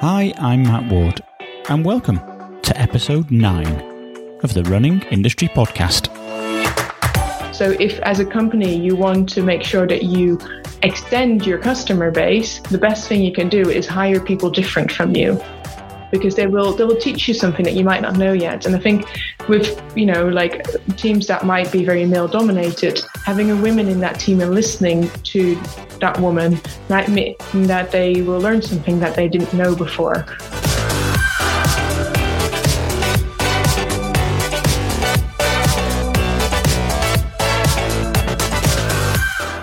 Hi, I'm Matt Ward, and welcome to episode 9 of the Running Industry Podcast. So, if as a company you want to make sure that you extend your customer base, the best thing you can do is hire people different from you because they will they will teach you something that you might not know yet. And I think with you know like teams that might be very male dominated, having a woman in that team and listening to that woman might mean that they will learn something that they didn't know before.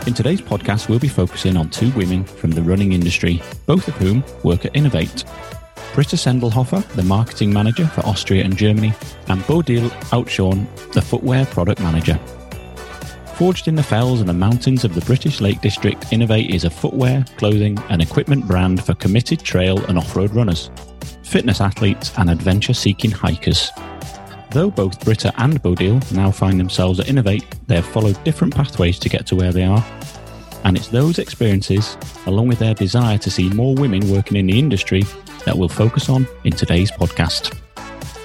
In today's podcast, we'll be focusing on two women from the running industry, both of whom work at Inov-8. Britta Sendelhofer, the marketing manager for Austria and Germany, and Bodil Oudshoorn, the footwear product manager. Forged in the fells and the mountains of the British Lake District, Inov-8 is a footwear, clothing, and equipment brand for committed trail and off road runners, fitness athletes, and adventure seeking hikers. Though both Britta and Bodil now find themselves at Inov-8, they have followed different pathways to get to where they are. And it's those experiences, along with their desire to see more women working in the industry, that we'll focus on in today's podcast.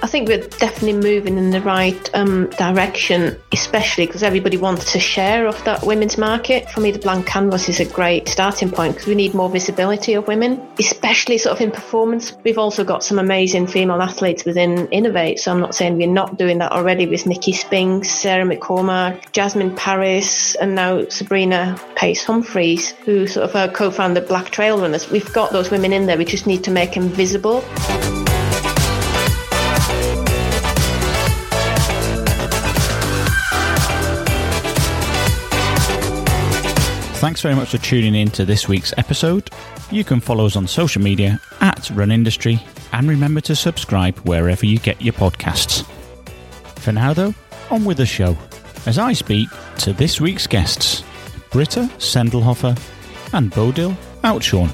I think we're definitely moving in the right um, direction, especially because everybody wants to share of that women's market. For me, the blank canvas is a great starting point because we need more visibility of women, especially sort of in performance. We've also got some amazing female athletes within Inov-8, so I'm not saying we're not doing that already with Nikki Spinks, Sarah McCormack, Jasmin Paris, and now Sabrina Pace Humphreys, who sort of uh, co-founded Black Trail Runners. We've got those women in there. We just need to make them visible. Thanks very much for tuning in to this week's episode. You can follow us on social media at Run Industry and remember to subscribe wherever you get your podcasts. For now, though, on with the show as I speak to this week's guests, Britta Sendelhofer and Bodil Oudshoorn.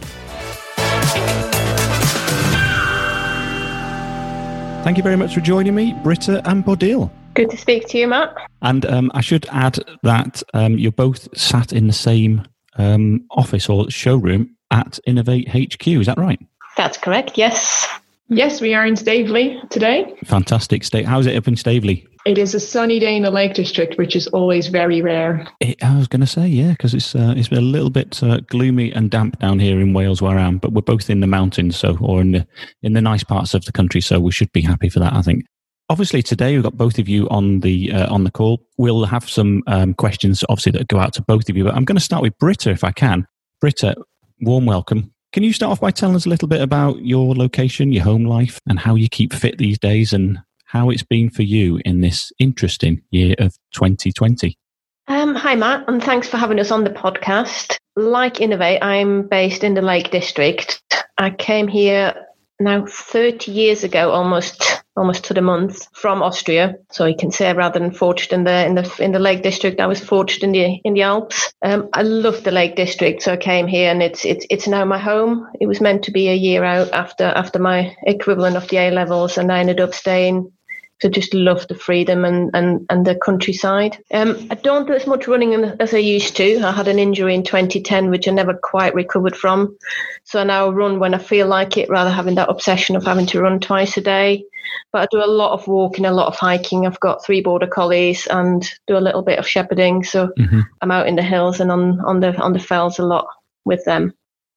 Thank you very much for joining me, Britta and Bodil. Good to speak to you, Matt. And um, I should add that um, you're both sat in the same um, office or showroom at Inov-8 HQ. Is that right? That's correct, yes. Yes, we are in Staveley today. Fantastic state. How's it up in Staveley? It is a sunny day in the Lake District, which is always very rare. It, I was going to say, yeah, because it's uh, it's been a little bit uh, gloomy and damp down here in Wales where I am, but we're both in the mountains, so or in the in the nice parts of the country, so we should be happy for that, I think. Obviously, today we've got both of you on the uh, on the call. We'll have some um, questions, obviously, that go out to both of you. But I'm going to start with Britta, if I can. Britta, warm welcome. Can you start off by telling us a little bit about your location, your home life, and how you keep fit these days, and how it's been for you in this interesting year of 2020? Um, hi, Matt, and thanks for having us on the podcast. Like Inov-8, I'm based in the Lake District. I came here now 30 years ago, almost almost to the month from Austria. So you can say rather than forged in the in the in the Lake District, I was forged in the in the Alps. Um, I love the Lake District, so I came here, and it's it's it's now my home. It was meant to be a year out after after my equivalent of the A levels, and I ended up staying. So just love the freedom and, and, and the countryside. Um, I don't do as much running as I used to. I had an injury in 2010, which I never quite recovered from. So I now run when I feel like it, rather having that obsession of having to run twice a day but I do a lot of walking, a lot of hiking. I've got three border collies and do a little bit of shepherding. So mm-hmm. I'm out in the hills and on, on the on the fells a lot with them.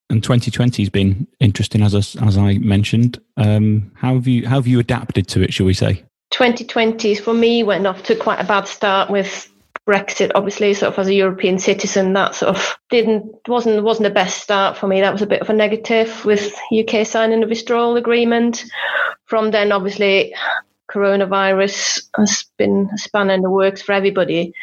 And 2020 has been interesting, as I, as I mentioned. Um, how have you how have you adapted to it? Shall we say? 2020 for me went off to quite a bad start with Brexit, obviously, sort of as a European citizen, that sort of didn't wasn't wasn't the best start for me. That was a bit of a negative with UK signing the withdrawal agreement. From then, obviously, coronavirus has been in the works for everybody.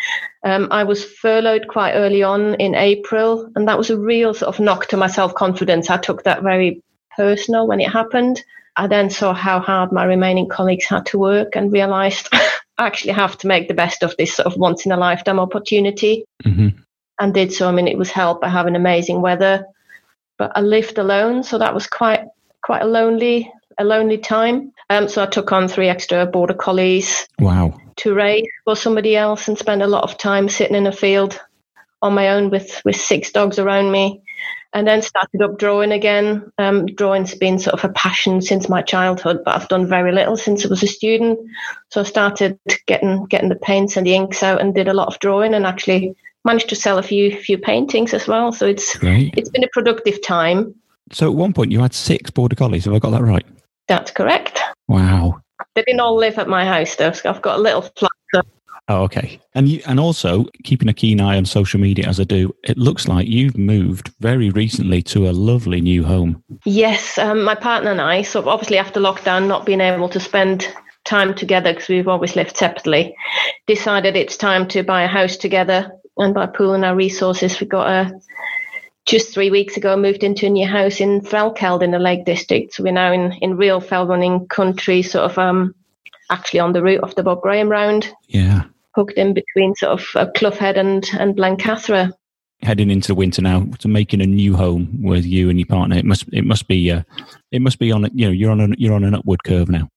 Um, I was furloughed quite early on in April, and that was a real sort of knock to my self confidence. I took that very personal when it happened. I then saw how hard my remaining colleagues had to work and realised. I actually have to make the best of this sort of once in a lifetime opportunity mm-hmm. and did so. I mean, it was helped by having amazing weather, but I lived alone. So that was quite, quite a lonely, a lonely time. Um, so I took on three extra border collies. Wow. To raise for somebody else and spend a lot of time sitting in a field on my own with, with six dogs around me. And then started up drawing again. Um, drawing's been sort of a passion since my childhood, but I've done very little since I was a student. So I started getting getting the paints and the inks out and did a lot of drawing and actually managed to sell a few few paintings as well. So it's Great. it's been a productive time. So at one point you had six border collies. Have I got that right? That's correct. Wow. They didn't all live at my house though. So I've got a little flat. Oh, okay. And you, and also keeping a keen eye on social media as I do, it looks like you've moved very recently to a lovely new home. Yes, um, my partner and I. So obviously after lockdown, not being able to spend time together because we've always lived separately, decided it's time to buy a house together. And by pooling our resources, we got a just three weeks ago moved into a new house in Threlkeld in the Lake District. So we're now in, in real fell running country, sort of um, actually on the route of the Bob Graham round. Yeah. Hooked in between sort of uh, Cloughhead and, and Blencathra. Heading into the winter now, to making a new home with you and your partner, it must it must be uh, it must be on you know you're on a, you're on an upward curve now.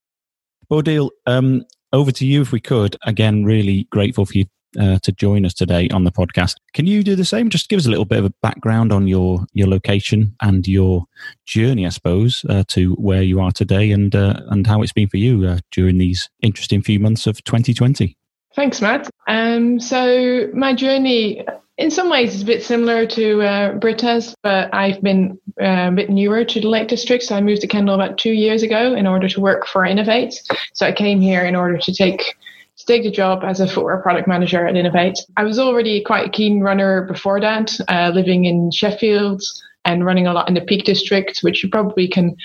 Bodil, um, over to you if we could. Again, really grateful for you uh, to join us today on the podcast. Can you do the same? Just give us a little bit of a background on your your location and your journey, I suppose, uh, to where you are today, and uh, and how it's been for you uh, during these interesting few months of 2020. Thanks, Matt. Um, so my journey, in some ways, is a bit similar to uh, Britta's, but I've been uh, a bit newer to the Lake District. So I moved to Kendal about two years ago in order to work for Inov-8. So I came here in order to take to take the job as a footwear product manager at Inov-8. I was already quite a keen runner before that, uh, living in Sheffield and running a lot in the Peak District, which you probably can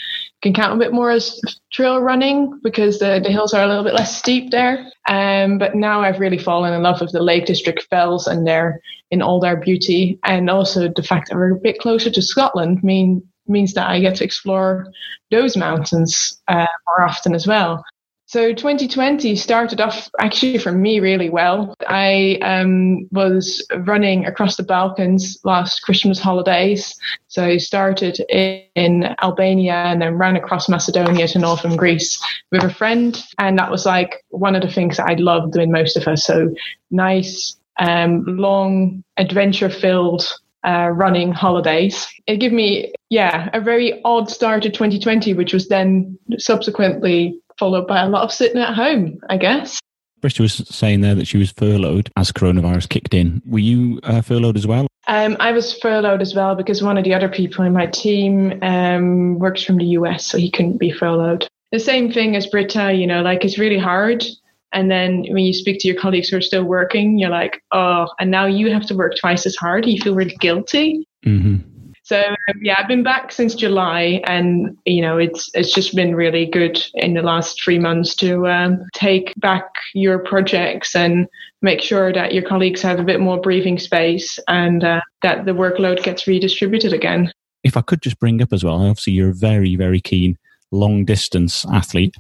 can count a bit more as trail running because the, the hills are a little bit less steep there. Um, but now I've really fallen in love with the Lake District fells and their in all their beauty, and also the fact that we're a bit closer to Scotland mean means that I get to explore those mountains uh, more often as well. So 2020 started off actually for me really well. I um, was running across the Balkans last Christmas holidays. So I started in Albania and then ran across Macedonia to northern Greece with a friend. And that was like one of the things that I loved doing most of us. So nice, um, long, adventure filled uh, running holidays. It gave me, yeah, a very odd start to 2020, which was then subsequently followed by a lot of sitting at home, I guess. Britta was saying there that she was furloughed as coronavirus kicked in. Were you uh, furloughed as well? Um, I was furloughed as well because one of the other people in my team um, works from the US, so he couldn't be furloughed. The same thing as Britta, you know, like it's really hard. And then when you speak to your colleagues who are still working, you're like, oh, and now you have to work twice as hard. You feel really guilty. Mm-hmm. So um, yeah, I've been back since July, and you know it's it's just been really good in the last three months to um, take back your projects and make sure that your colleagues have a bit more breathing space and uh, that the workload gets redistributed again. If I could just bring up as well, obviously you're a very very keen long distance athlete.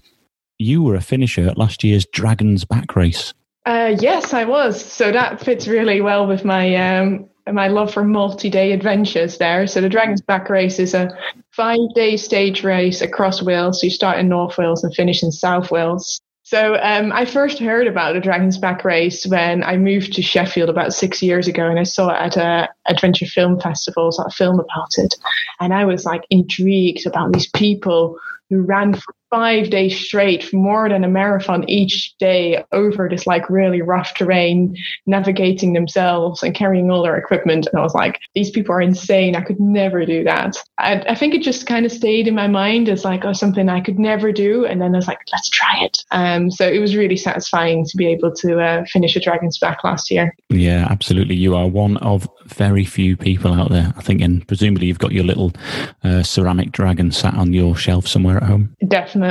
You were a finisher at last year's Dragons back race. Uh, yes, I was. So that fits really well with my um, my love for multi-day adventures there. So the Dragon's Back race is a five-day stage race across Wales. So you start in North Wales and finish in South Wales. So um, I first heard about the Dragon's Back race when I moved to Sheffield about six years ago, and I saw it at a adventure film festival, I film about it, and I was like intrigued about these people who ran for five days straight, for more than a marathon each day over this like really rough terrain, navigating themselves and carrying all their equipment. And I was like, these people are insane. I could never do that. I, I think it just kind of stayed in my mind as like, oh, something I could never do. And then I was like, let's try it. Um, so it was really satisfying to be able to uh, finish a Dragon's Back last year. Yeah, absolutely. You are one of very few people out there, I think, and presumably you've got your little uh, ceramic dragon sat on your shelf somewhere at home. Definitely.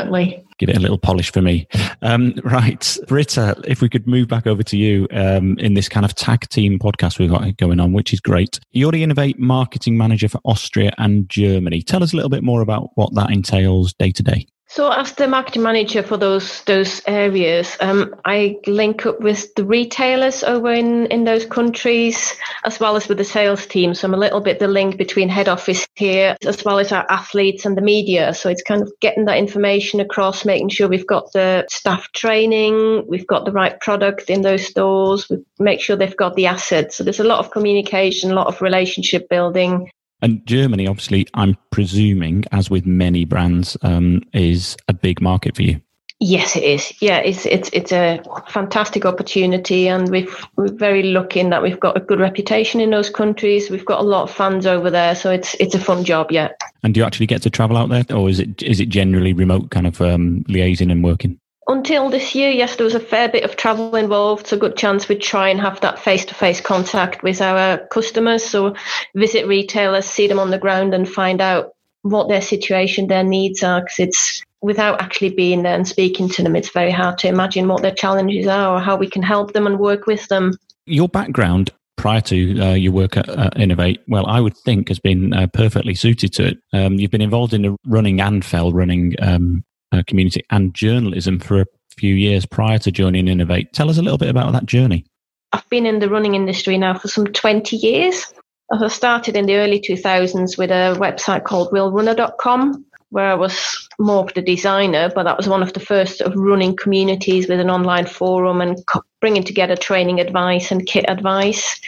Give it a little polish for me. Um, right, Britta, if we could move back over to you um, in this kind of tag team podcast we've got going on, which is great. You're the Inov-8 Marketing Manager for Austria and Germany. Tell us a little bit more about what that entails day to day. So, as the marketing manager for those those areas, um, I link up with the retailers over in, in those countries, as well as with the sales team. So, I'm a little bit the link between head office here, as well as our athletes and the media. So, it's kind of getting that information across, making sure we've got the staff training, we've got the right product in those stores, we make sure they've got the assets. So, there's a lot of communication, a lot of relationship building And Germany, obviously, I'm presuming, as with many brands, um, is a big market for you. Yes, it is. Yeah, it's it's it's a fantastic opportunity, and we've we're very lucky in that we've got a good reputation in those countries. We've got a lot of fans over there, so it's it's a fun job. Yeah. And do you actually get to travel out there, or is it is it generally remote kind of um, liaising and working? Until this year, yes, there was a fair bit of travel involved. So, good chance we'd try and have that face to face contact with our customers. So, visit retailers, see them on the ground, and find out what their situation, their needs are. Because it's without actually being there and speaking to them, it's very hard to imagine what their challenges are or how we can help them and work with them. Your background prior to uh, your work at uh, Inov-8, well, I would think has been uh, perfectly suited to it. Um, you've been involved in the running and fell running um, uh, community and journalism for a few years prior to joining Inov-8. Tell us a little bit about that journey. I've been in the running industry now for some 20 years. I started in the early 2000s with a website called willrunner.com where I was more of the designer, but that was one of the first of running communities with an online forum and bringing together training advice and kit advice.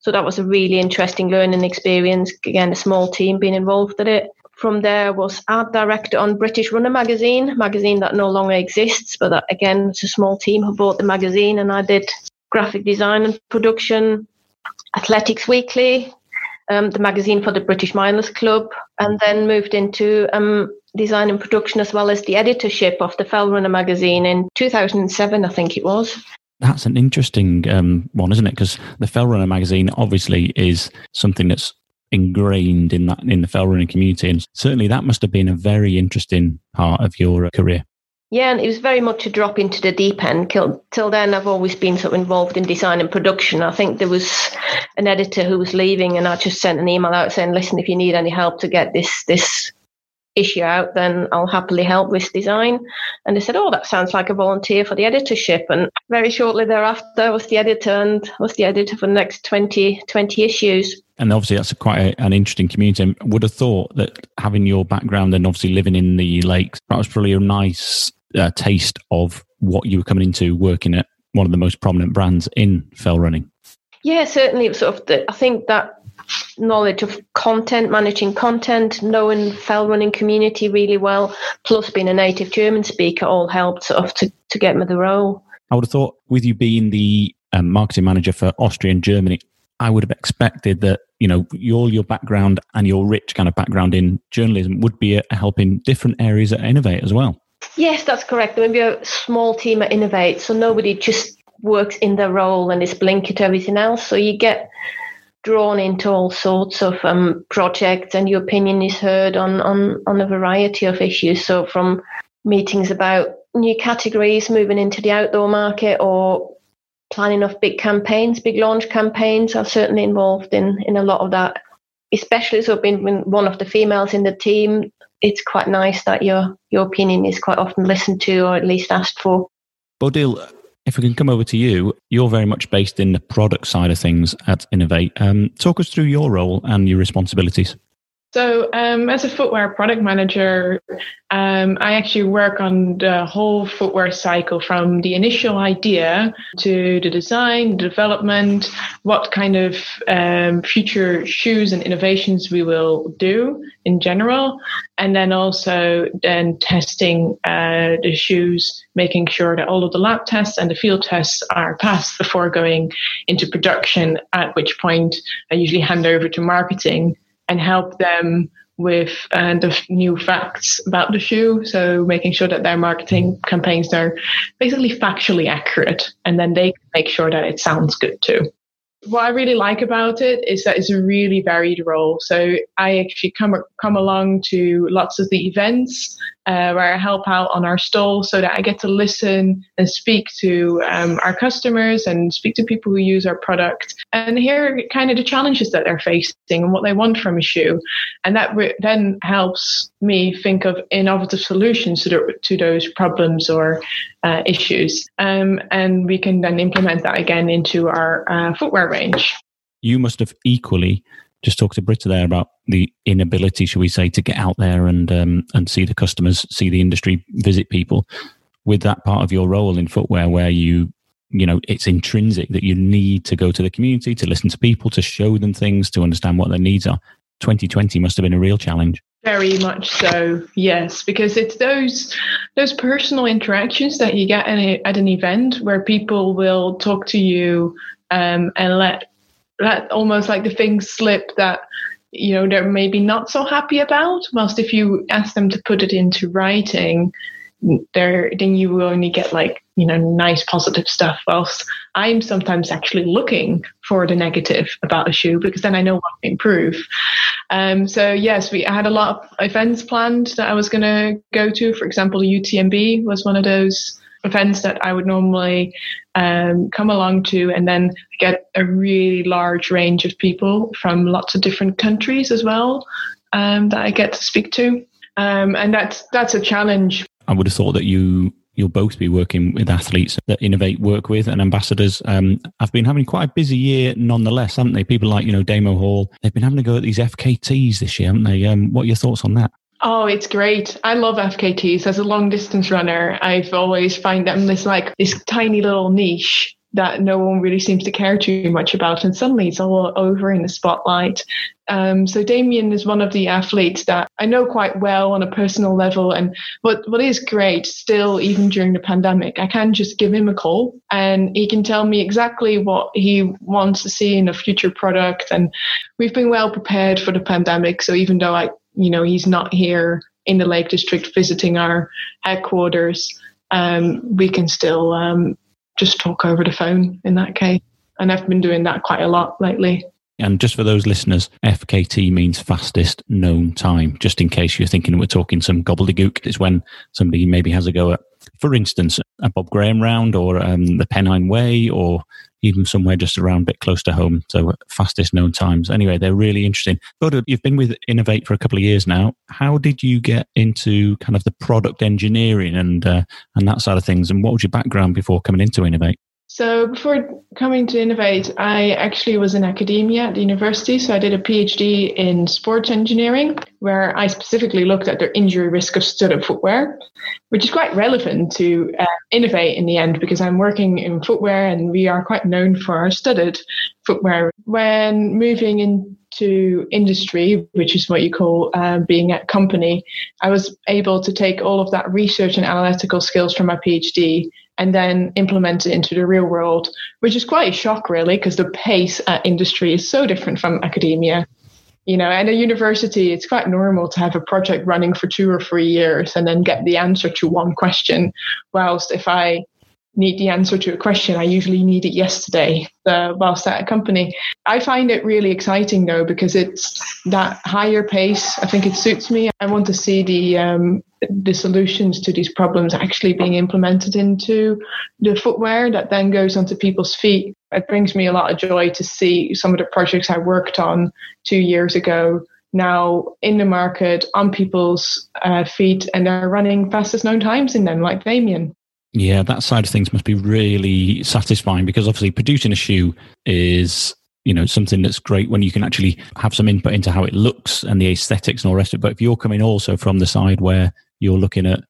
So that was a really interesting learning experience. Again, a small team being involved in it. From there was art director on British Runner magazine, magazine that no longer exists, but that again was a small team who bought the magazine, and I did graphic design and production, Athletics Weekly, um, the magazine for the British Milers Club, and then moved into um, design and production as well as the editorship of the Fell Runner magazine in 2007, I think it was. That's an interesting um, one, isn't it? Because the Fell Runner magazine obviously is something that's ingrained in that in the fell running community, and certainly that must have been a very interesting part of your uh, career. Yeah, and it was very much a drop into the deep end. Till then, I've always been sort of involved in design and production. I think there was an editor who was leaving, and I just sent an email out saying, "Listen, if you need any help to get this this issue out, then I'll happily help with design." And they said, "Oh, that sounds like a volunteer for the editorship." And very shortly thereafter, I was the editor and was the editor for the next 20, 20 issues. And obviously, that's quite a, an interesting community. I would have thought that having your background and obviously living in the lakes, that was probably a nice uh, taste of what you were coming into working at one of the most prominent brands in fell running. Yeah, certainly. It sort of the, I think that knowledge of content, managing content, knowing fell running community really well, plus being a native German speaker, all helped sort of to, to get me the role. I would have thought, with you being the um, marketing manager for Austria and Germany, I would have expected that you know your your background and your rich kind of background in journalism would be a help in different areas at Inov-8 as well. Yes, that's correct. Maybe a small team at Inov-8, so nobody just works in their role and is blinkered to everything else. So you get drawn into all sorts of um, projects, and your opinion is heard on on on a variety of issues. So from meetings about new categories moving into the outdoor market, or planning of big campaigns, big launch campaigns. I'm certainly involved in in a lot of that. Especially so being one of the females in the team, it's quite nice that your your opinion is quite often listened to or at least asked for. Bodil, if we can come over to you, you're very much based in the product side of things at Inov-8. Um, talk us through your role and your responsibilities. So, um, as a footwear product manager, um, I actually work on the whole footwear cycle from the initial idea to the design, the development, what kind of um, future shoes and innovations we will do in general, and then also then testing uh, the shoes, making sure that all of the lab tests and the field tests are passed before going into production. At which point, I usually hand over to marketing and help them with uh, the new facts about the shoe. So making sure that their marketing campaigns are basically factually accurate, and then they make sure that it sounds good too. What I really like about it is that it's a really varied role. So I actually come come along to lots of the events uh, where I help out on our stall so that I get to listen and speak to um, our customers and speak to people who use our product and hear kind of the challenges that they're facing and what they want from a shoe. And that re- then helps me think of innovative solutions to, the, to those problems or uh, issues. Um, and we can then implement that again into our uh, footwear range. You must have equally just talked to Britta there about the inability, should we say, to get out there and um, and see the customers, see the industry, visit people. With that part of your role in footwear, where you you know it's intrinsic that you need to go to the community to listen to people to show them things to understand what their needs are 2020 must have been a real challenge. Very much so, yes, because it's those those personal interactions that you get a, at an event where people will talk to you um, and let let almost like the things slip that you know they're maybe not so happy about. Whilst if you ask them to put it into writing, there then you will only get like you know nice positive stuff. Whilst i'm sometimes actually looking for the negative about a shoe because then i know what to improve. Um, so yes we had a lot of events planned that i was going to go to. For example the utmb was one of those events that i would normally um, come along to and then get a really large range of people from lots of different countries as well um, that i get to speak to um, and that's that's a challenge I would have thought that you you'll both be working with athletes that Inov-8 work with and ambassadors. Um, I've been having quite a busy year nonetheless, haven't they? People like, you know, Damo Hall, they've been having to go at these FKTs this year, haven't they? Um, what are your thoughts on that? Oh, it's great. I love FKTs. As a long distance runner, I've always find them this like this tiny little niche that no one really seems to care too much about. And suddenly it's all over in the spotlight. Um, so Damian is one of the athletes that I know quite well on a personal level. And what, what is great still, even during the pandemic, I can just give him a call and he can tell me exactly what he wants to see in a future product. And we've been well prepared for the pandemic. So even though I, you know, he's not here in the Lake District visiting our headquarters, um, we can still um, just talk over the phone in that case. And I've been doing that quite a lot lately. And just for those listeners, FKT means fastest known time. Just in case you're thinking we're talking some gobbledygook, it's when somebody maybe has a go at, for instance, a Bob Graham round or um, the Pennine Way or even somewhere just around a bit close to home. So fastest known times. Anyway, they're really interesting. But you've been with Inov-8 for a couple of years now. How did you get into kind of the product engineering and uh, and that side of things? And what was your background before coming into Inov-8? So before coming to Inov-8, I actually was in academia at the university. So I did a PhD in sports engineering, where I specifically looked at the injury risk of studded footwear, which is quite relevant to uh, Inov-8 in the end because I'm working in footwear and we are quite known for our studded footwear. When moving into industry, which is what you call uh, being at company, I was able to take all of that research and analytical skills from my PhD and then implement it into the real world, which is quite a shock, really, because the pace at industry is so different from academia. You know, at a university, it's quite normal to have a project running for two or three years and then get the answer to one question. Whilst if I need the answer to a question, I usually need it yesterday uh, whilst at a company. I find it really exciting though because it's that higher pace. I think it suits me. I want to see the um, the solutions to these problems actually being implemented into the footwear that then goes onto people's feet. It brings me a lot of joy to see some of the projects I worked on two years ago now in the market on people's uh, feet and they're running fastest known times in them, like Damian. Yeah, that side of things must be really satisfying because obviously producing a shoe is you know something that's great when you can actually have some input into how it looks and the aesthetics and all the rest of it. But if you're coming also from the side where you're looking at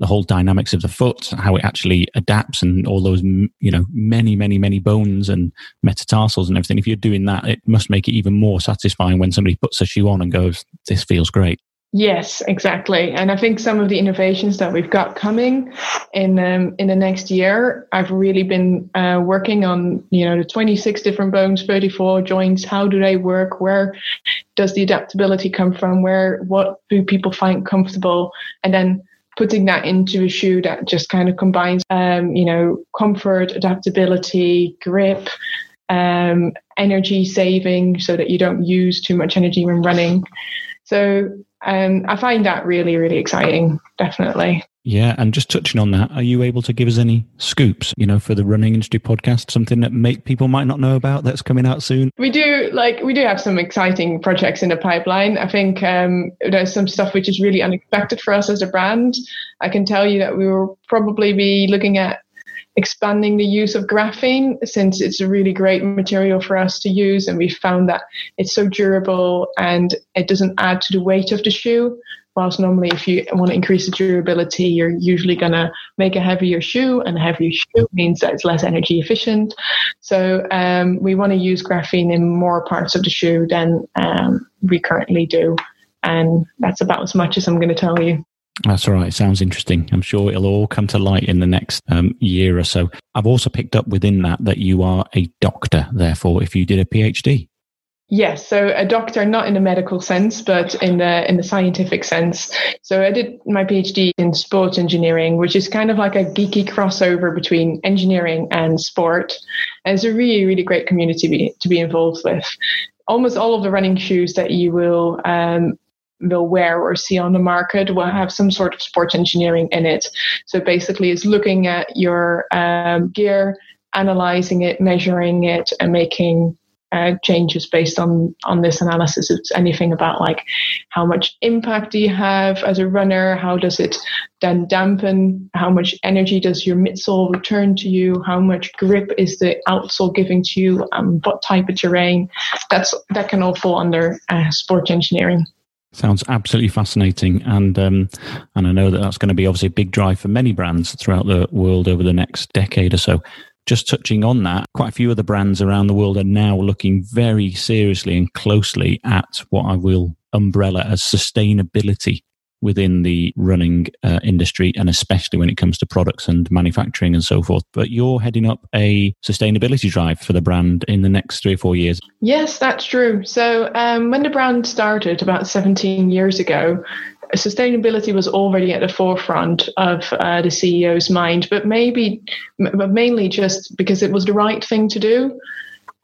the whole dynamics of the foot, how it actually adapts, and all those you know many many many bones and metatarsals and everything. If you're doing that, it must make it even more satisfying when somebody puts a shoe on and goes, "This feels great." Yes, exactly. And I think some of the innovations that we've got coming in um, in the next year, I've really been uh, working on. You know, the 26 different bones, 34 joints. How do they work? Where does the adaptability come from? Where what do people find comfortable? And then putting that into a shoe that just kind of combines, um, you know, comfort, adaptability, grip, um, energy saving, so that you don't use too much energy when running. So um, I find that really, really exciting, definitely. Yeah, and just touching on that, are you able to give us any scoops, you know, for the running industry podcast, something that make people might not know about that's coming out soon? We do like we do have some exciting projects in the pipeline. I think um, there's some stuff which is really unexpected for us as a brand. I can tell you that we will probably be looking at expanding the use of graphene since it's a really great material for us to use and we found that it's so durable and it doesn't add to the weight of the shoe whilst normally if you want to increase the durability, you're usually going to make a heavier shoe, and a heavier shoe means that it's less energy efficient. So um, we want to use graphene in more parts of the shoe than um, we currently do. And that's about as much as I'm going to tell you. That's all right. Sounds interesting. I'm sure it'll all come to light in the next um, year or so. I've also picked up within that that you are a doctor, therefore, if you did a PhD. Yes, so a doctor, not in a medical sense, but in the in the scientific sense. So I did my PhD in sports engineering, which is kind of like a geeky crossover between engineering and sport. And it's a really, really great community be, to be involved with. Almost all of the running shoes that you will um, will wear or see on the market will have some sort of sports engineering in it. So basically, it's looking at your um, gear, analyzing it, measuring it, and making uh, changes based on on this analysis. It's anything about like how much impact do you have as a runner? How does it then dampen? How much energy does your midsole return to you? How much grip is the outsole giving to you? Um, what type of terrain? That's that can all fall under uh, engineering. Sounds absolutely fascinating, and um, and I know that that's going to be obviously a big drive for many brands throughout the world over the next decade or so. Just touching on that, quite a few of the brands around the world are now looking very seriously and closely at what I will umbrella as sustainability within the running uh, industry and especially when it comes to products and manufacturing and so forth. But you're heading up a sustainability drive for the brand in the next three or four years. Yes, that's true. So um, when the brand started about 17 years ago, sustainability was already at the forefront of uh, the CEO's mind, but maybe, but mainly just because it was the right thing to do.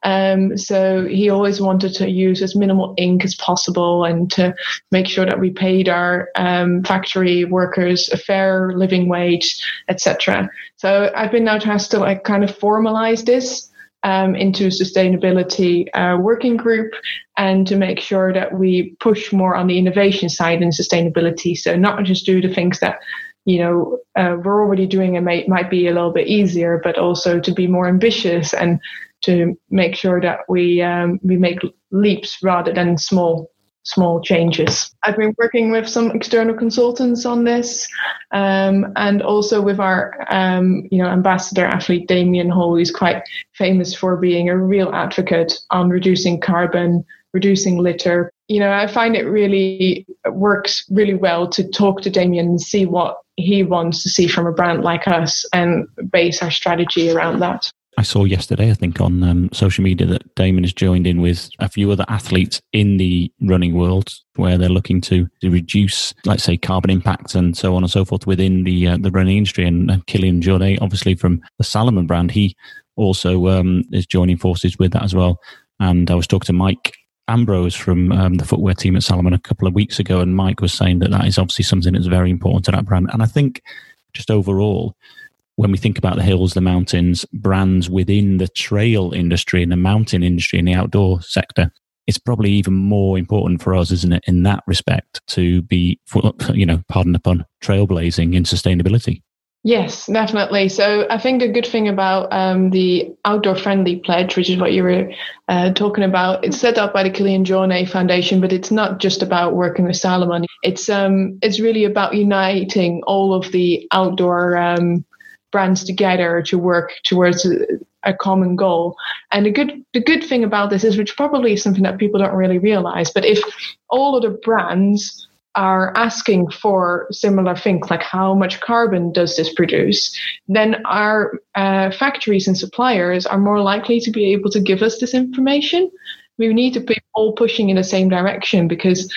Um, so he always wanted to use as minimal ink as possible and to make sure that we paid our um, factory workers a fair living wage, etc. So I've been now tasked to like kind of formalize this um, into a sustainability uh, working group and to make sure that we push more on the innovation side in sustainability. So not just do the things that you know uh, we're already doing and may, might be a little bit easier, but also to be more ambitious and to make sure that we um, we make leaps rather than small small changes. I've been working with some external consultants on this, um, and also with our um, you know ambassador athlete Damian Hall, who's quite famous for being a real advocate on reducing carbon, reducing litter. You know, I find it really works really well to talk to Damian and see what he wants to see from a brand like us and base our strategy around that. I saw yesterday, I think, on um, social media that Damian has joined in with a few other athletes in the running world where they're looking to, to reduce, let's say, carbon impact and so on and so forth within the uh, the running industry. And uh, Kilian Jornet, obviously from the Salomon brand, he also um, is joining forces with that as well. And I was talking to Mike Ambrose from um, the footwear team at Salomon a couple of weeks ago, and Mike was saying that that is obviously something that's very important to that brand. And I think just overall, when we think about the hills, the mountains, brands within the trail industry and the mountain industry and the outdoor sector, it's probably even more important for us, isn't it, in that respect, to be, you know, pardon the pun, trailblazing in sustainability. Yes, definitely. So I think a good thing about um, the outdoor friendly pledge, which is what you were uh, talking about, it's set up by the Kilian Jornet Foundation, but it's not just about working with Salomon. It's um, it's really about uniting all of the outdoor um, brands together to work towards a, a, common goal. And the good the good thing about this is, which probably is something that people don't really realize, but if all of the brands are asking for similar things like how much carbon does this produce, then our uh, factories and suppliers are more likely to be able to give us this information. We need to be all pushing in the same direction because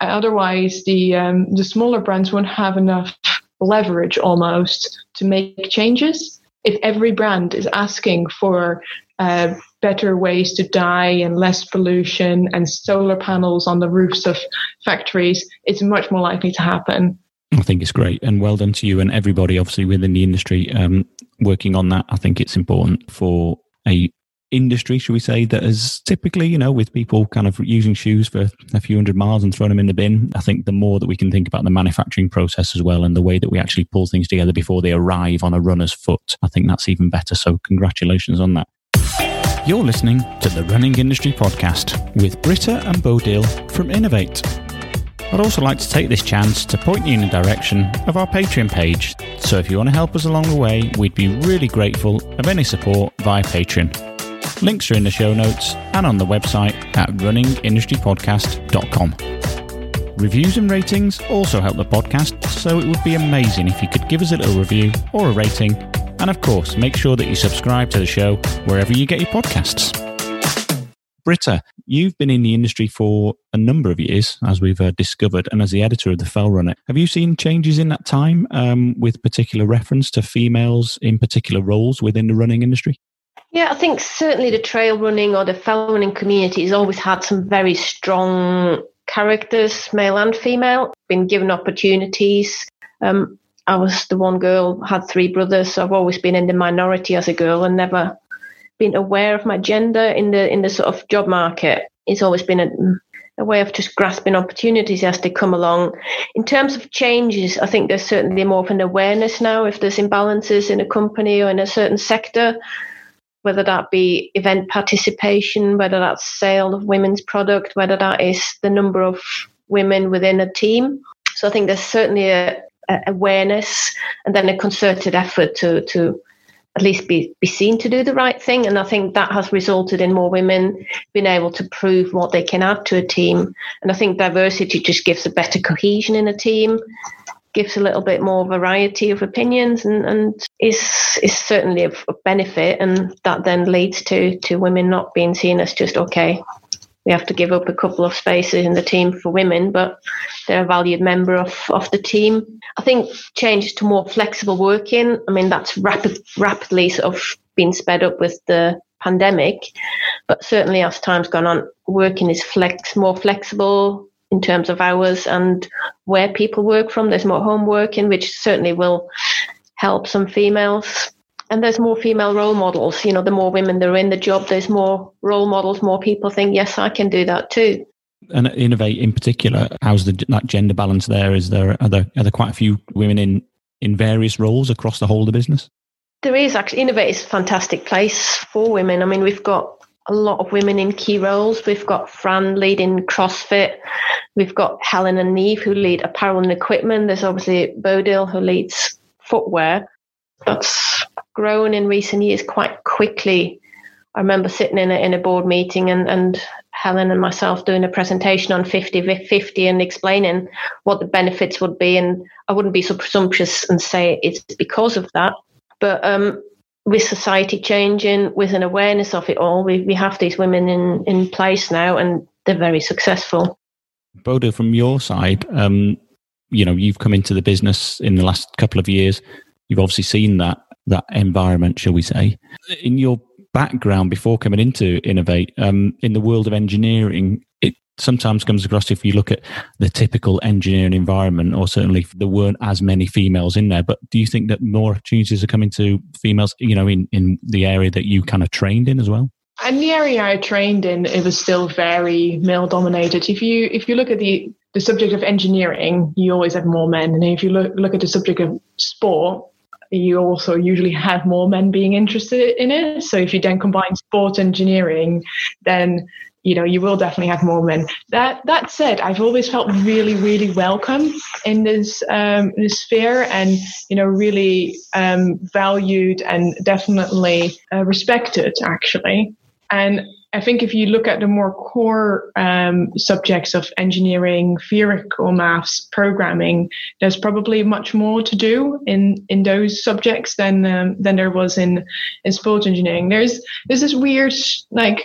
otherwise the um, the smaller brands won't have enough leverage almost to make changes. If every brand is asking for uh, better ways to dye and less pollution and solar panels on the roofs of factories, it's much more likely to happen. I think it's great and well done to you and everybody, obviously, within the industry um, working on that. I think it's important for a industry, should we say, that is typically, you know, with people kind of using shoes for a few hundred miles and throwing them in the bin. I think the more that we can think about the manufacturing process as well and the way that we actually pull things together before they arrive on a runner's foot, I think that's even better. So, congratulations on that. You're listening to the Running Industry Podcast with Britta and Bodil from Inov-8. I'd also like to take this chance to point you in the direction of our Patreon page. So if you want to help us along the way, we'd be really grateful of any support via Patreon. Links are in the show notes and on the website at runningindustrypodcast.com. Reviews and ratings also help the podcast, so it would be amazing if you could give us a little review or a rating. And of course, make sure that you subscribe to the show wherever you get your podcasts. Britta, you've been in the industry for a number of years, as we've uh, discovered, and as the editor of the Fell Runner. Have you seen changes in that time um, with particular reference to females in particular roles within the running industry? Yeah, I think certainly the trail running or the fell running community has always had some very strong characters, male and female, been given opportunities. Um, I was the one girl, had three brothers, so I've always been in the minority as a girl and never been aware of my gender in the in the sort of job market. It's always been a, a way of just grasping opportunities as they come along. In terms of changes, I think there's certainly more of an awareness now if there's imbalances in a company or in a certain sector whether that be event participation, whether that's sale of women's product, whether that is the number of women within a team. So I think there's certainly a, a awareness and then a concerted effort to to at least be, be seen to do the right thing. And I think that has resulted in more women being able to prove what they can add to a team. And I think diversity just gives a better cohesion in a team gives a little bit more variety of opinions and, and is is certainly of, benefit and that then leads to to women not being seen as just okay we have to give up a couple of spaces in the team for women but they're a valued member of, of the team. I think changes to more flexible working i mean that's rapid rapidly sort of been sped up with the pandemic but certainly as time's gone on working is flex more flexible in terms of hours and where people work from. There's more home working, which certainly will help some females. And there's more female role models. You know, the more women that are in the job, there's more role models. More people think, yes, I can do that too. And Inov-8 in particular, how's the that gender balance there? Is there are there are there quite a few women in in various roles across the whole of the business? There is actually Inov-8 is a fantastic place for women. I mean, we've got a lot of women in key roles. We've got Fran leading CrossFit. We've got Helen and Neve who lead apparel and equipment. There's obviously Bodil who leads footwear. That's grown in recent years quite quickly. I remember sitting in a, in a board meeting and, and Helen and myself doing a presentation on 50 50 and explaining what the benefits would be. And I wouldn't be so presumptuous and say it's because of that. But um, with society changing, with an awareness of it all, we, we have these women in, in place now and they're very successful. Bodil, from your side, um, you know, you've come into the business in the last couple of years. You've obviously seen that that environment, shall we say. In your background before coming into Inov-8, um, in the world of engineering, sometimes comes across if you look at the typical engineering environment, or certainly there weren't as many females in there. But do you think that more opportunities are coming to females, you know, in, in the area that you kind of trained in as well? In the area I trained in, it was still very male dominated. If you if you look at the the subject of engineering, you always have more men, and if you look look at the subject of sport, you also usually have more men being interested in it. So if you then combine sport engineering, then you know you will definitely have more men that that said i've always felt really really welcome in this um this sphere and you know really um valued and definitely uh, respected actually and I think if you look at the more core um, subjects of engineering, theoretical maths, programming, there's probably much more to do in, in those subjects than um, than there was in in sports engineering. There's there's this weird like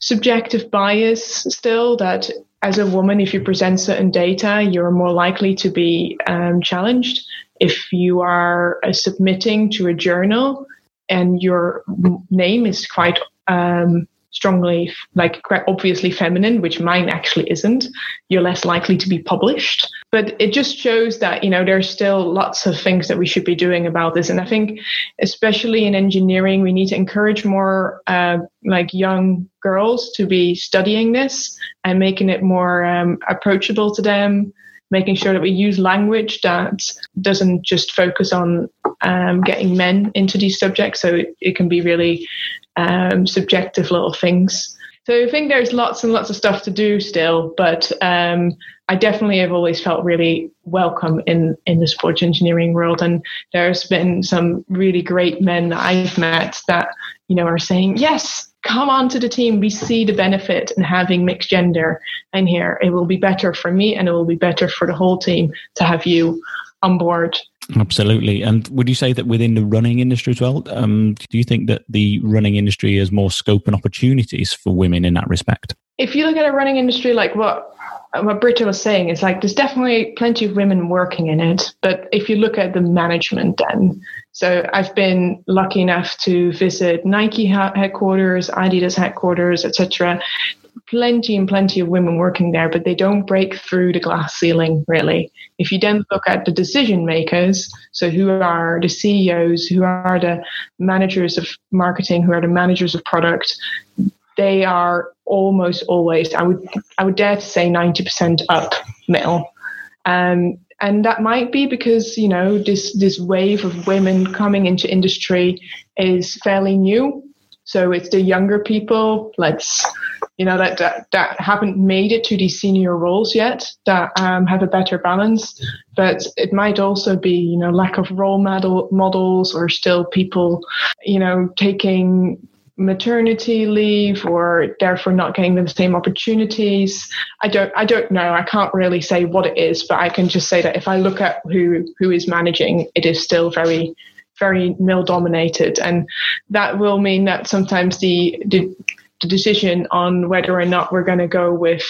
subjective bias still that as a woman, if you present certain data, you're more likely to be um, challenged. If you are uh, submitting to a journal and your name is quite um, strongly, like obviously feminine, which mine actually isn't, you're less likely to be published. But it just shows that, you know, there's still lots of things that we should be doing about this. And I think, especially in engineering, we need to encourage more uh, like young girls to be studying this and making it more um, approachable to them making sure that we use language that doesn't just focus on um, getting men into these subjects. So it, it can be really um, subjective little things. So I think there's lots and lots of stuff to do still, but um, I definitely have always felt really welcome in in the sports engineering world, and there's been some really great men that I've met that you know are saying yes. Come on to the team. We see the benefit in having mixed gender in here. It will be better for me and it will be better for the whole team to have you on board. Absolutely. And would you say that within the running industry as well, um, do you think that the running industry has more scope and opportunities for women in that respect? If you look at a running industry like what what Britta was saying, it's like there's definitely plenty of women working in it. But if you look at the management, then so I've been lucky enough to visit Nike headquarters, Adidas headquarters, etc plenty and plenty of women working there, but they don't break through the glass ceiling really. If you then look at the decision makers, so who are the CEOs, who are the managers of marketing, who are the managers of product, they are almost always, I would, I would dare to say 90% up male. Um, and that might be because you know this this wave of women coming into industry is fairly new so it's the younger people, let's, you know, that, that, that haven't made it to these senior roles yet that um, have a better balance. But it might also be, you know, lack of role model models or still people, you know, taking maternity leave or therefore not getting the same opportunities. I don't I don't know. I can't really say what it is, but I can just say that if I look at who who is managing, it is still very very male dominated, and that will mean that sometimes the, the, the decision on whether or not we're going to go with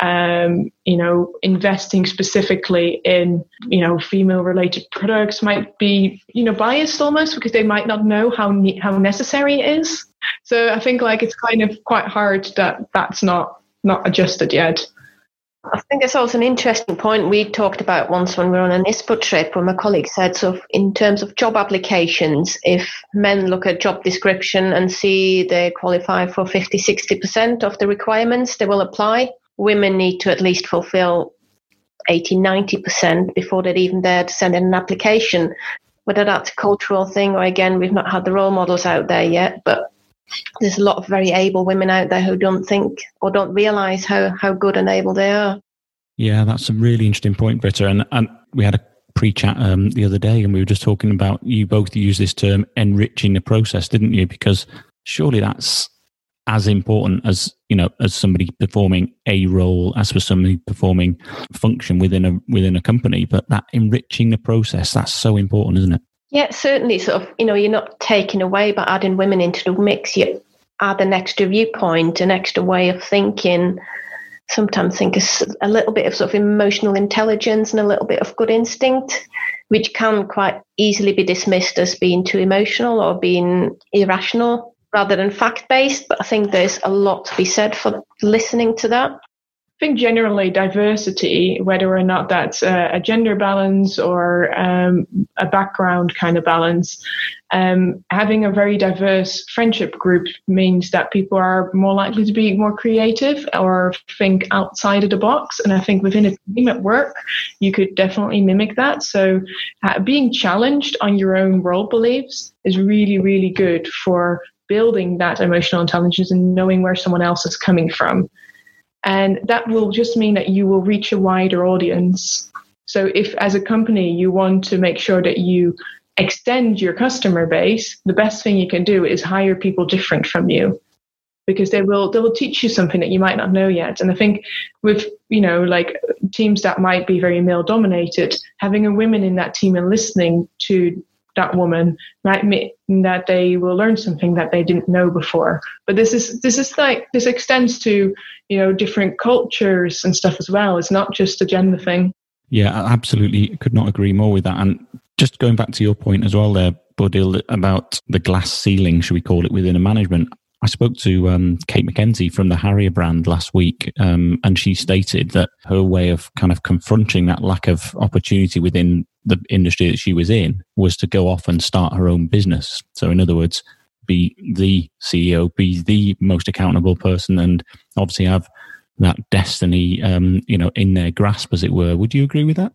um, you know, investing specifically in, you know, female related products might be, you know, biased almost because they might not know how ne- how necessary it is. So I think like it's kind of quite hard that that's not not adjusted yet. I think it's also an interesting point we talked about once when we were on an ISPO trip where my colleague said, so in terms of job applications, if men look at job description and see they qualify for 50, 60% of the requirements, they will apply. Women need to at least fulfill 80, 90% before they'd even dare to send in an application. Whether that's a cultural thing or again, we've not had the role models out there yet, but there's a lot of very able women out there who don't think or don't realize how, how good and able they are. Yeah, that's a really interesting point, Britta. And, and we had a pre chat um, the other day and we were just talking about you both use this term enriching the process, didn't you? Because surely that's as important as you know as somebody performing a role as for somebody performing a function within a within a company but that enriching the process that's so important isn't it yeah, certainly. Sort of, you know, you're not taking away by adding women into the mix. You add an extra viewpoint, an extra way of thinking. Sometimes think a little bit of sort of emotional intelligence and a little bit of good instinct, which can quite easily be dismissed as being too emotional or being irrational rather than fact based. But I think there's a lot to be said for listening to that. I think generally diversity, whether or not that's a, a gender balance or um, a background kind of balance, um, having a very diverse friendship group means that people are more likely to be more creative or think outside of the box. And I think within a team at work, you could definitely mimic that. So uh, being challenged on your own role beliefs is really, really good for building that emotional intelligence and knowing where someone else is coming from. And that will just mean that you will reach a wider audience. So, if as a company you want to make sure that you extend your customer base, the best thing you can do is hire people different from you because they will they will teach you something that you might not know yet. And I think with you know like teams that might be very male dominated, having a women in that team and listening to that woman might mean that they will learn something that they didn't know before. But this is this is like this extends to you know different cultures and stuff as well. It's not just a gender thing. Yeah, absolutely. Could not agree more with that. And just going back to your point as well, there, Bodil, about the glass ceiling, should we call it, within a management. I spoke to um, Kate McKenzie from the Harrier brand last week, um, and she stated that her way of kind of confronting that lack of opportunity within the industry that she was in was to go off and start her own business. So, in other words, be the CEO, be the most accountable person, and obviously have that destiny, um, you know, in their grasp, as it were. Would you agree with that?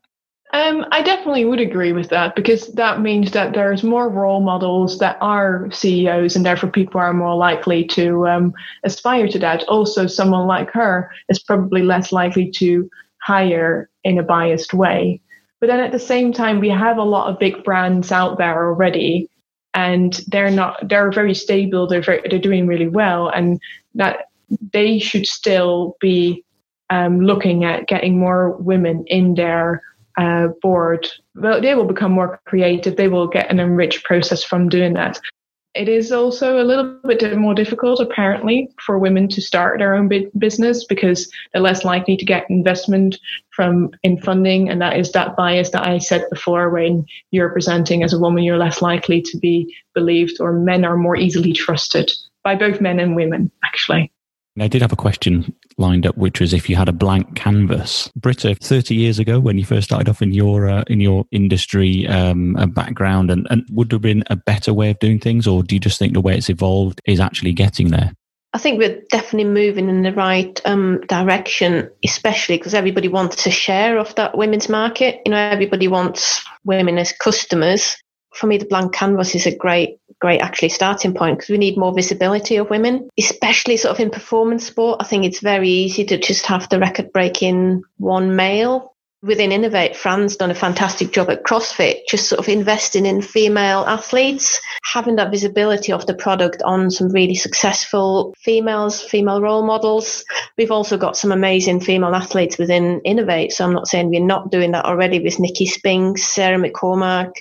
Um, I definitely would agree with that because that means that there's more role models that are CEOs, and therefore people are more likely to um, aspire to that. Also, someone like her is probably less likely to hire in a biased way. But then at the same time, we have a lot of big brands out there already, and they're not they're very stable. They're very, they're doing really well, and that they should still be um, looking at getting more women in their uh, board. Well, they will become more creative. They will get an enriched process from doing that. It is also a little bit more difficult, apparently, for women to start their own business because they're less likely to get investment from in funding, and that is that bias that I said before. When you're presenting as a woman, you're less likely to be believed, or men are more easily trusted by both men and women, actually. I did have a question lined up, which was if you had a blank canvas. Britta, 30 years ago, when you first started off in your uh, in your industry um, uh, background, and, and would there have been a better way of doing things, or do you just think the way it's evolved is actually getting there? I think we're definitely moving in the right um, direction, especially because everybody wants a share of that women's market. You know, everybody wants women as customers. For me, the blank canvas is a great great actually starting point because we need more visibility of women, especially sort of in performance sport. I think it's very easy to just have the record breaking one male. Within Inov-8, Fran's done a fantastic job at CrossFit, just sort of investing in female athletes, having that visibility of the product on some really successful females, female role models. We've also got some amazing female athletes within Inov-8. So I'm not saying we're not doing that already with Nikki Spinks, Sarah McCormack,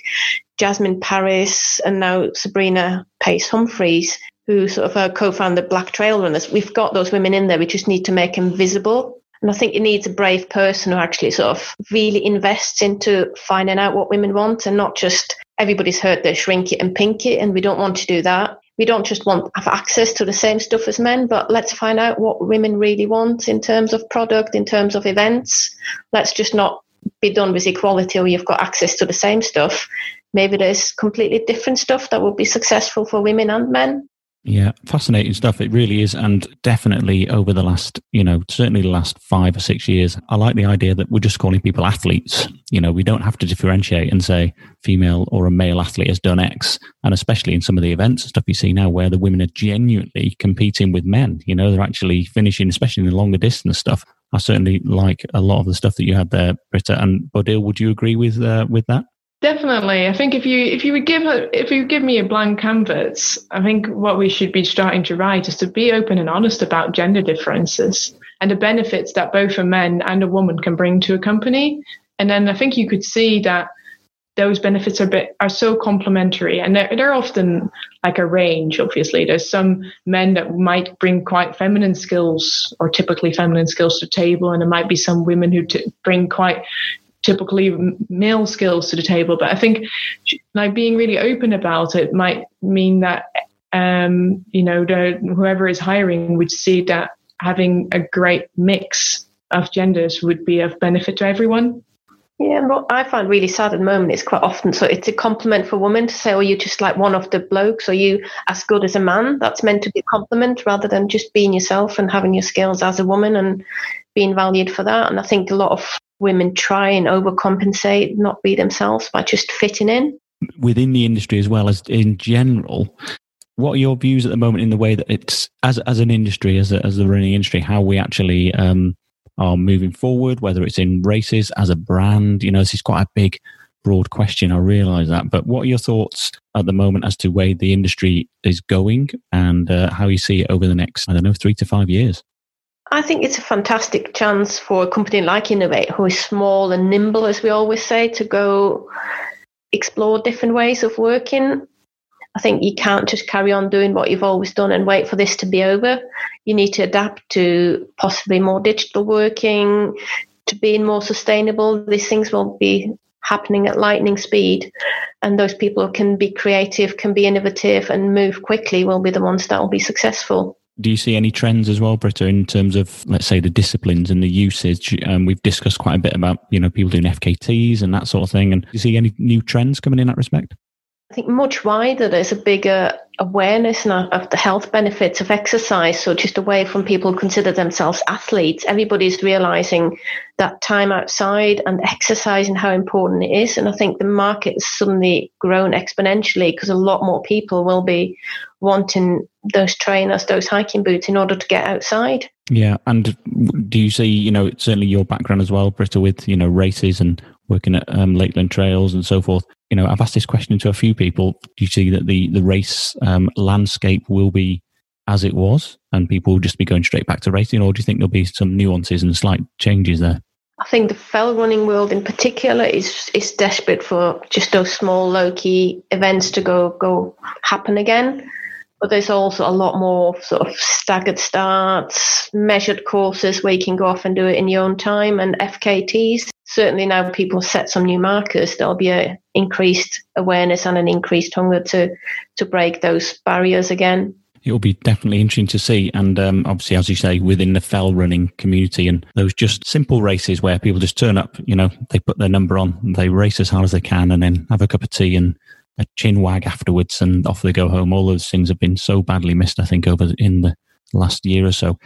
Jasmin Paris, and now Sabrina Pace Humphreys, who sort of uh, co-founded Black Trail Runners. We've got those women in there. We just need to make them visible. And I think it needs a brave person who actually sort of really invests into finding out what women want and not just everybody's heard they shrink it and pink it. And we don't want to do that. We don't just want have access to the same stuff as men, but let's find out what women really want in terms of product, in terms of events. Let's just not be done with equality or you've got access to the same stuff maybe there's completely different stuff that would be successful for women and men. Yeah, fascinating stuff. It really is. And definitely over the last, you know, certainly the last five or six years, I like the idea that we're just calling people athletes. You know, we don't have to differentiate and say female or a male athlete has done X. And especially in some of the events and stuff you see now where the women are genuinely competing with men, you know, they're actually finishing, especially in the longer distance stuff. I certainly like a lot of the stuff that you had there, Britta. And Bodil, would you agree with uh, with that? Definitely. I think if you if you would give a, if you give me a blank canvas, I think what we should be starting to write is to be open and honest about gender differences and the benefits that both a man and a woman can bring to a company. And then I think you could see that those benefits are bit, are so complementary and they're, they're often like a range obviously there's some men that might bring quite feminine skills or typically feminine skills to table and there might be some women who t- bring quite typically male skills to the table. But I think like being really open about it might mean that um, you know the, whoever is hiring would see that having a great mix of genders would be of benefit to everyone. Yeah, what I find really sad at the moment is quite often so it's a compliment for women to say, "Oh, you're just like one of the blokes," or "You as good as a man." That's meant to be a compliment rather than just being yourself and having your skills as a woman and being valued for that. And I think a lot of women try and overcompensate, not be themselves by just fitting in. Within the industry as well as in general, what are your views at the moment in the way that it's as as an industry, as a, as the running industry, how we actually um, are moving forward, whether it's in races as a brand? You know, this is quite a big, broad question. I realise that, but what are your thoughts at the moment as to where the industry is going and uh, how you see it over the next, I don't know, three to five years? I think it's a fantastic chance for a company like Inov-8, who is small and nimble, as we always say, to go explore different ways of working. I think you can't just carry on doing what you've always done and wait for this to be over. You need to adapt to possibly more digital working, to being more sustainable. These things will be happening at lightning speed. And those people who can be creative, can be innovative, and move quickly will be the ones that will be successful. Do you see any trends as well, Britta, in terms of, let's say, the disciplines and the usage? Um, we've discussed quite a bit about, you know, people doing FKTs and that sort of thing. And do you see any new trends coming in that respect? I think much wider, there's a bigger awareness now of the health benefits of exercise. So just away from people who consider themselves athletes, everybody's realizing that time outside and exercise and how important it is. And I think the market has suddenly grown exponentially because a lot more people will be wanting those trainers, those hiking boots in order to get outside. Yeah, and do you see, you know, certainly your background as well, Britta, with you know races and working at um, Lakeland Trails and so forth. You know, I've asked this question to a few people. Do you see that the the race um, landscape will be as it was, and people will just be going straight back to racing, or do you think there'll be some nuances and slight changes there? I think the fell running world in particular is is desperate for just those small low key events to go go happen again. But there's also a lot more sort of staggered starts, measured courses where you can go off and do it in your own time, and FKTs. Certainly now people set some new markers. There'll be an increased awareness and an increased hunger to to break those barriers again it'll be definitely interesting to see. And um, obviously, as you say, within the fell running community and those just simple races where people just turn up, you know, they put their number on, they race as hard as they can, and then have a cup of tea and a chin wag afterwards, and off they go home. All those things have been so badly missed, I think, over in the last year or so.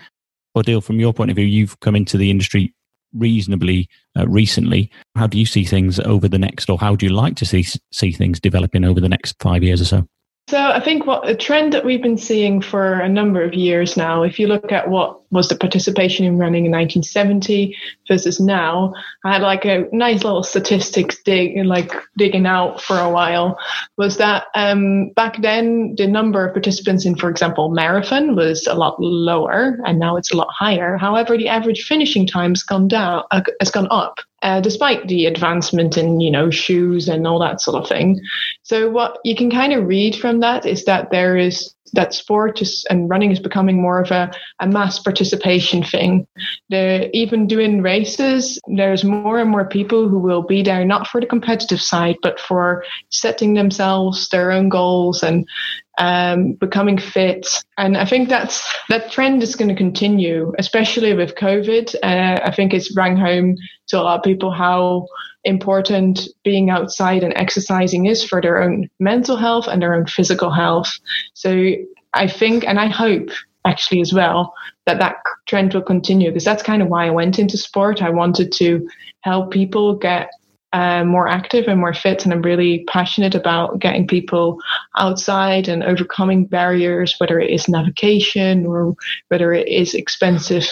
Bodil, from your point of view, you've come into the industry reasonably uh, recently. How do you see things over the next, or how do you like to see see things developing over the next five years or so? So I think what a trend that we've been seeing for a number of years now, if you look at what was the participation in running in 1970 versus now, I had like a nice little statistics dig, like digging out for a while, was that um, back then the number of participants in, for example, marathon was a lot lower, and now it's a lot higher. However, the average finishing time has gone down, uh, has gone up uh, despite the advancement in you know shoes and all that sort of thing. So what you can kind of read from that is that there is that sport is, and running is becoming more of a, a mass participation thing. They're even doing races, there's more and more people who will be there not for the competitive side, but for setting themselves their own goals and um, becoming fit. And I think that's that trend is going to continue, especially with COVID. Uh, I think it's rang home to a lot of people how important being outside and exercising is for their own mental health and their own physical health. So I think, and I hope actually as well, that that trend will continue because that's kind of why I went into sport. I wanted to help people get uh, more active and more fit. And I'm really passionate about getting people outside and overcoming barriers, whether it is navigation or whether it is expensive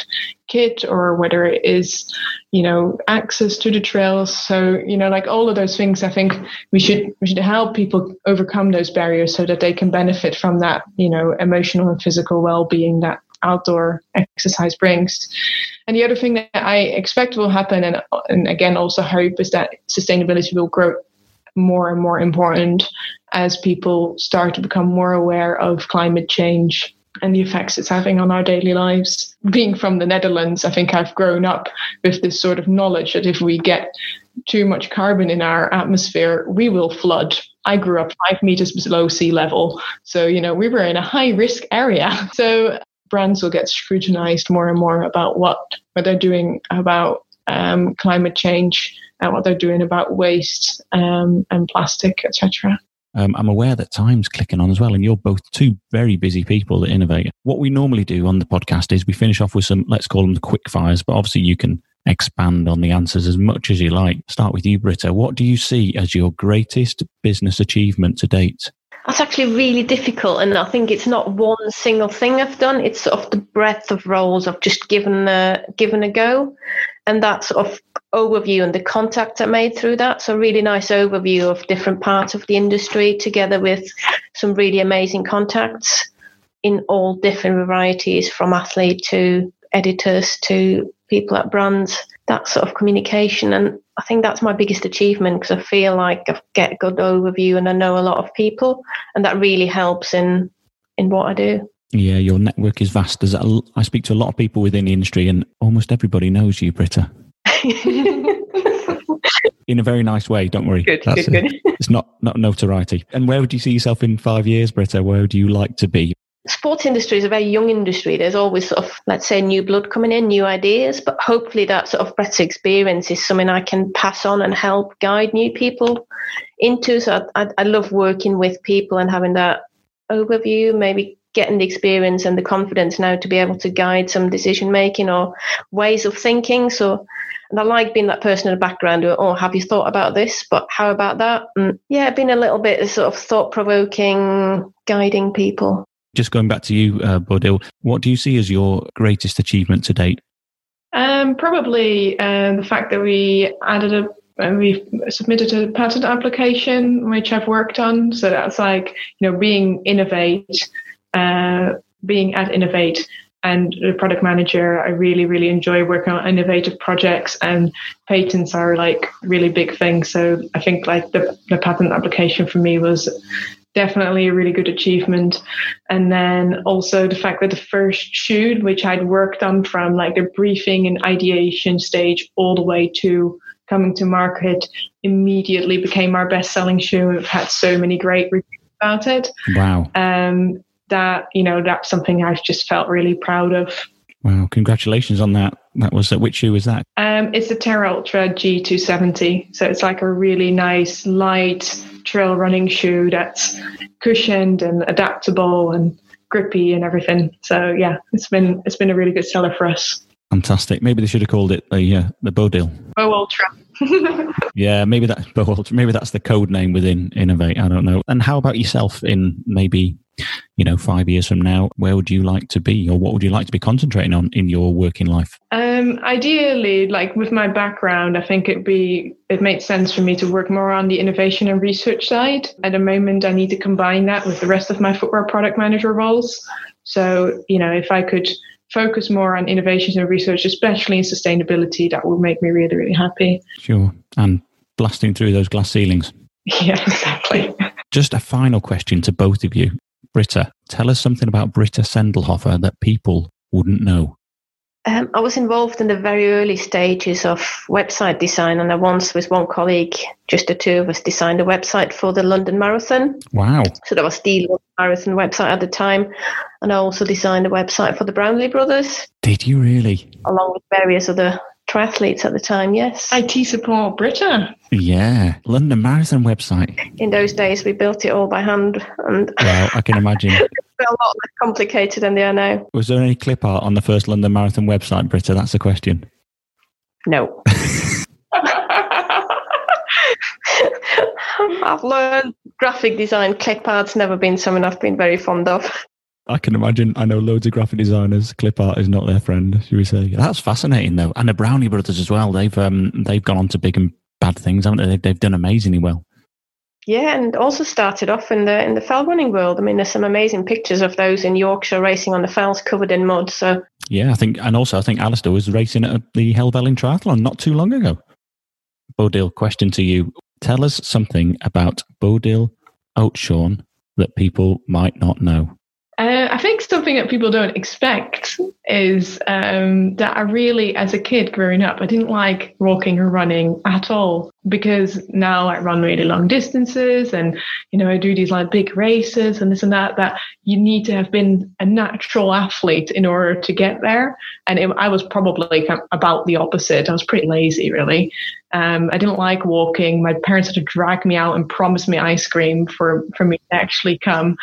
kit or whether it is, you know, access to the trails. So, you know, like all of those things, I think we should we should help people overcome those barriers so that they can benefit from that, you know, emotional and physical well being that outdoor exercise brings. And the other thing that I expect will happen, and, and again also hope, is that sustainability will grow more and more important as people start to become more aware of climate change and the effects it's having on our daily lives. Being from the Netherlands, I think I've grown up with this sort of knowledge that if we get too much carbon in our atmosphere, we will flood. I grew up five meters below sea level. So, you know, we were in a high risk area. So brands will get scrutinized more and more about what, what they're doing about um, climate change and what they're doing about waste um, and plastic, etc. Um, I'm aware that time's clicking on as well, and you're both two very busy people that Inov-8. What we normally do on the podcast is we finish off with some, let's call them the quick fires, but obviously you can expand on the answers as much as you like. Start with you, Britta. What do you see as your greatest business achievement to date? That's actually really difficult, and I think it's not one single thing I've done. It's sort of the breadth of roles I've just given a given a go, and that sort of overview and the contacts I made through that. So really nice overview of different parts of the industry, together with some really amazing contacts in all different varieties, from athlete to editors to people at brands. That sort of communication and I think that's my biggest achievement because I feel like I get a good overview and I know a lot of people, and that really helps in in what I do. Yeah, your network is vast. There's a, I speak to a lot of people within the industry, and almost everybody knows you, Britta. in a very nice way. Don't worry. Good, That's good, good. It's not not notoriety. And where would you see yourself in five years, Britta? Where would you like to be? Sports industry is a very young industry. There's always sort of, let's say, new blood coming in, new ideas, but hopefully that sort of breadth experience is something I can pass on and help guide new people into. So I, I love working with people and having that overview, maybe getting the experience and the confidence now to be able to guide some decision making or ways of thinking. So, and I like being that person in the background who, oh, have you thought about this? But how about that? And yeah, being a little bit sort of thought provoking, guiding people. Just going back to you, uh, Bodil, what do you see as your greatest achievement to date? Um, probably uh, the fact that we added a uh, we submitted a patent application which I've worked on. So that's like you know being Inov-8, uh, being at Inov-8, and the product manager. I really really enjoy working on innovative projects, and patents are like really big things. So I think like the, the patent application for me was definitely a really good achievement. And then also the fact that the first shoot, which I'd worked on from like the briefing and ideation stage all the way to coming to market, immediately became our best selling shoe. We've had so many great reviews about it. Wow. Um, that, you know, that's something I've just felt really proud of. Wow, congratulations on that. That was uh, which shoe was that? Um, it's the Terra Ultra G270. So it's like a really nice, light, trail running shoe that's cushioned and adaptable and grippy and everything. So yeah, it's been it's been a really good seller for us. Fantastic. Maybe they should have called it the uh, the Bodil. Bow Ultra. yeah, maybe that Bow Ultra. Maybe that's the code name within Inov-8. I don't know. And how about yourself in maybe you know, five years from now, where would you like to be or what would you like to be concentrating on in your working life? Um, ideally, like with my background, I think it'd be, it makes sense for me to work more on the innovation and research side. At the moment, I need to combine that with the rest of my footwear product manager roles. So, you know, if I could focus more on innovations and research, especially in sustainability, that would make me really, really happy. Sure. And blasting through those glass ceilings. Yeah, exactly. Just a final question to both of you. Britta, tell us something about Britta Sendlhofer that people wouldn't know. Um, I was involved in the very early stages of website design, and I once, with one colleague, just the two of us, designed a website for the London Marathon. Wow! So that was the London Marathon website at the time, and I also designed a website for the Brownlee brothers. Did you really? Along with various other triathletes at the time, yes. IT support Britta. Yeah, London Marathon website. In those days, we built it all by hand, and well, I can imagine. a lot less complicated than they are now. Was there any clip art on the first London Marathon website, Britta? That's the question. No. I've learned graphic design. Clip art's never been something I've been very fond of. I can imagine. I know loads of graphic designers. Clip art is not their friend, should we say? That's fascinating, though. And the Brownlee brothers as well. They've um, they've gone on to big and bad things, haven't they? They've, they've done amazingly well. Yeah, and also started off in the in the fell running world. I mean, there's some amazing pictures of those in Yorkshire racing on the fells covered in mud. So yeah, I think, and also I think Alistair was racing at the Helvellyn Triathlon not too long ago. Bodil, question to you: Tell us something about Bodil Oudshoorn that people might not know. Uh, I think something that people don't expect is um, that I really, as a kid growing up, I didn't like walking or running at all because now I run really long distances and, you know, I do these like big races and this and that, that you need to have been a natural athlete in order to get there. And it, I was probably about the opposite. I was pretty lazy, really. Um, I didn't like walking. My parents had to drag me out and promise me ice cream for, for me to actually come.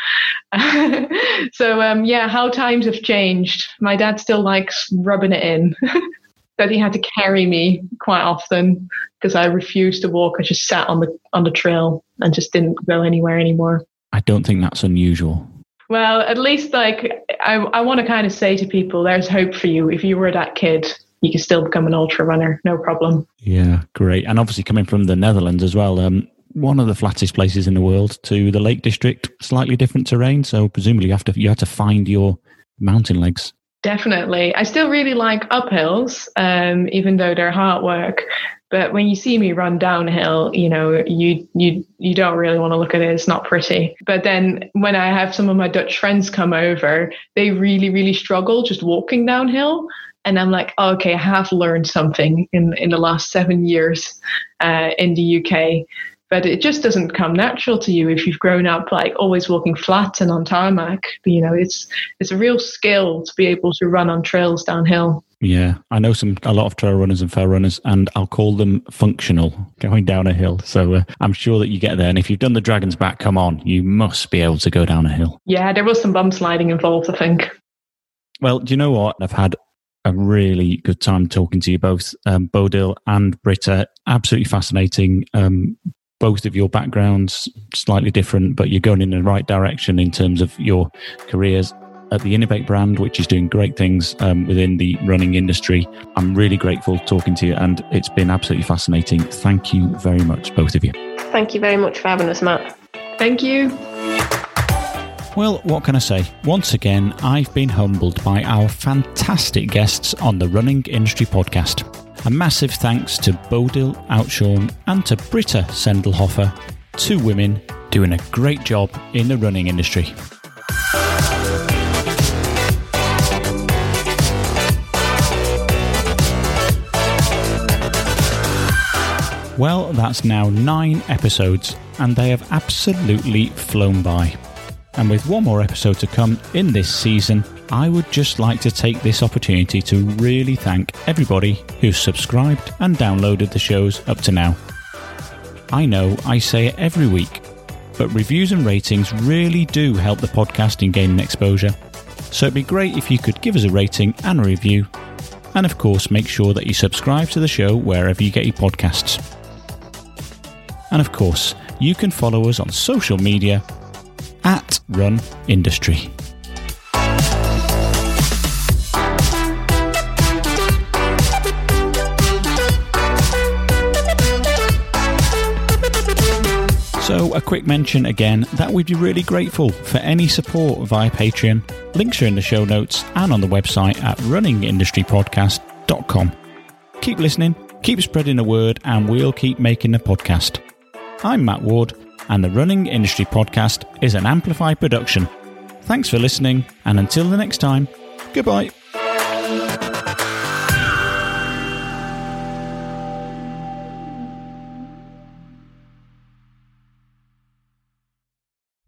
so, um, yeah, how times have changed. My dad still likes rubbing it in. that he had to carry me quite often because I refused to walk. I just sat on the on the trail and just didn't go anywhere anymore. I don't think that's unusual. Well, at least like I, I want to kind of say to people, there's hope for you. If you were that kid, you can still become an ultra runner, no problem. Yeah, great. And obviously coming from the Netherlands as well, um, one of the flattest places in the world to the Lake District, slightly different terrain. So presumably you have to you have to find your mountain legs. Definitely. I still really like uphills, um, even though they're hard work. But when you see me run downhill, you know, you you you don't really want to look at it. It's not pretty. But then when I have some of my Dutch friends come over, they really, really struggle just walking downhill and I'm like, oh, okay, I have learned something in in the last seven years uh, in the UK. But it just doesn't come natural to you if you've grown up like always walking flat and on tarmac. You know, it's it's a real skill to be able to run on trails downhill. Yeah, I know some a lot of trail runners and fell runners, and I'll call them functional going down a hill. So uh, I'm sure that you get there. And if you've done the Dragon's Back, come on, you must be able to go down a hill. Yeah, there was some bum sliding involved, I think. Well, do you know what? I've had a really good time talking to you both, um, Bodil and Britta. Absolutely fascinating. Um, both of your backgrounds slightly different, but you're going in the right direction in terms of your careers at the Inov-8 brand, which is doing great things um, within the running industry. I'm really grateful talking to you, and it's been absolutely fascinating. Thank you very much, both of you. Thank you very much for having us, Matt. Thank you. Well, what can I say? Once again, I've been humbled by our fantastic guests on the Running Industry Podcast. A massive thanks to Bodil Oudshoorn and to Britta Sendlhofer, two women doing a great job in the running industry. Well, that's now nine episodes, and they have absolutely flown by. And with one more episode to come in this season, I would just like to take this opportunity to really thank everybody who's subscribed and downloaded the shows up to now. I know I say it every week, but reviews and ratings really do help the podcast in gaining exposure. So it'd be great if you could give us a rating and a review. And of course, make sure that you subscribe to the show wherever you get your podcasts. And of course, you can follow us on social media at Run Industry. So, a quick mention again that we'd be really grateful for any support via Patreon. Links are in the show notes and on the website at runningindustrypodcast.com. Keep listening, keep spreading the word, and we'll keep making the podcast. I'm Matt Ward, and the Running Industry Podcast is an Amplify production. Thanks for listening, and until the next time, goodbye.